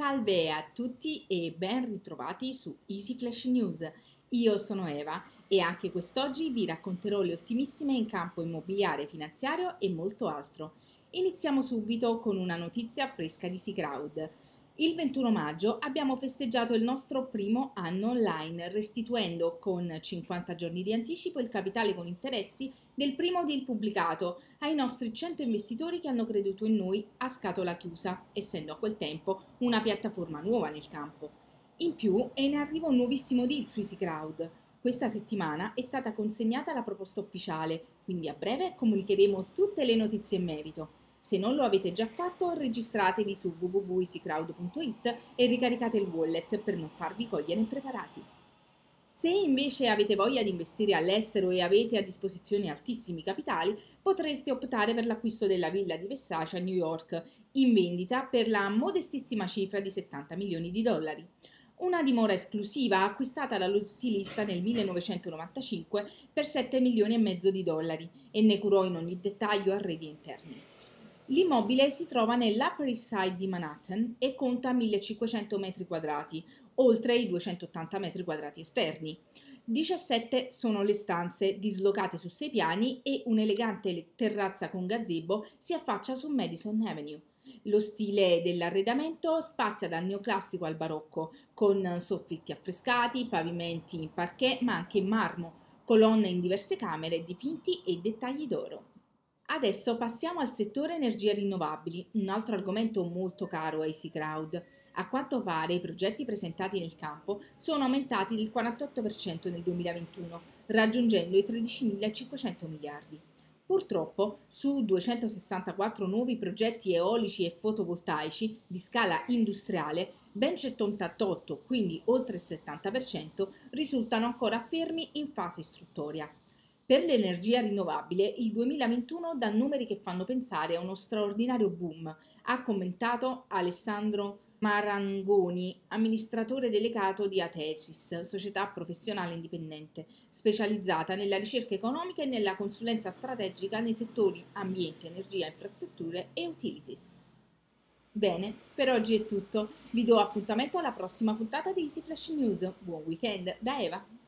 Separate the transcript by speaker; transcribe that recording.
Speaker 1: Salve a tutti e ben ritrovati su Easy Flash News. Io sono Eva e anche quest'oggi vi racconterò le ultimissime in campo immobiliare, finanziario e molto altro. Iniziamo subito con una notizia fresca di SeaCrowd. Il 21 maggio abbiamo festeggiato il nostro primo anno online, restituendo con 50 giorni di anticipo il capitale con interessi del primo deal pubblicato ai nostri 100 investitori che hanno creduto in noi a scatola chiusa, essendo a quel tempo una piattaforma nuova nel campo. In più è in arrivo un nuovissimo deal su EasyCrowd. Questa settimana è stata consegnata la proposta ufficiale, quindi a breve comunicheremo tutte le notizie in merito. Se non lo avete già fatto, registratevi su www.easycrowd.it e ricaricate il wallet per non farvi cogliere impreparati. Se invece avete voglia di investire all'estero e avete a disposizione altissimi capitali, potreste optare per l'acquisto della villa di Versace a New York, in vendita per la modestissima cifra di 70 milioni di dollari. Una dimora esclusiva acquistata dallo stilista nel 1995 per 7 milioni e mezzo di dollari e ne curò in ogni dettaglio arredi interni. L'immobile si trova nell'Upper East Side di Manhattan e conta 1500 m2, oltre i 280 m2 esterni. 17 sono le stanze dislocate su sei piani e un'elegante terrazza con gazebo si affaccia su Madison Avenue. Lo stile dell'arredamento spazia dal neoclassico al barocco, con soffitti affrescati, pavimenti in parquet ma anche in marmo, colonne in diverse camere, dipinti e dettagli d'oro. Adesso passiamo al settore energie rinnovabili, un altro argomento molto caro a Easy Crowd. A quanto pare i progetti presentati nel campo sono aumentati del 48% nel 2021, raggiungendo i 13.500 miliardi. Purtroppo, su 264 nuovi progetti eolici e fotovoltaici di scala industriale, ben 78, quindi oltre il 70%, risultano ancora fermi in fase istruttoria. Per l'energia rinnovabile il 2021 dà numeri che fanno pensare a uno straordinario boom, ha commentato Alessandro Marangoni, amministratore delegato di Atesis, società professionale indipendente, specializzata nella ricerca economica e nella consulenza strategica nei settori ambiente, energia, infrastrutture e utilities. Bene, per oggi è tutto. Vi do appuntamento alla prossima puntata di Easy Flash News. Buon weekend da Eva!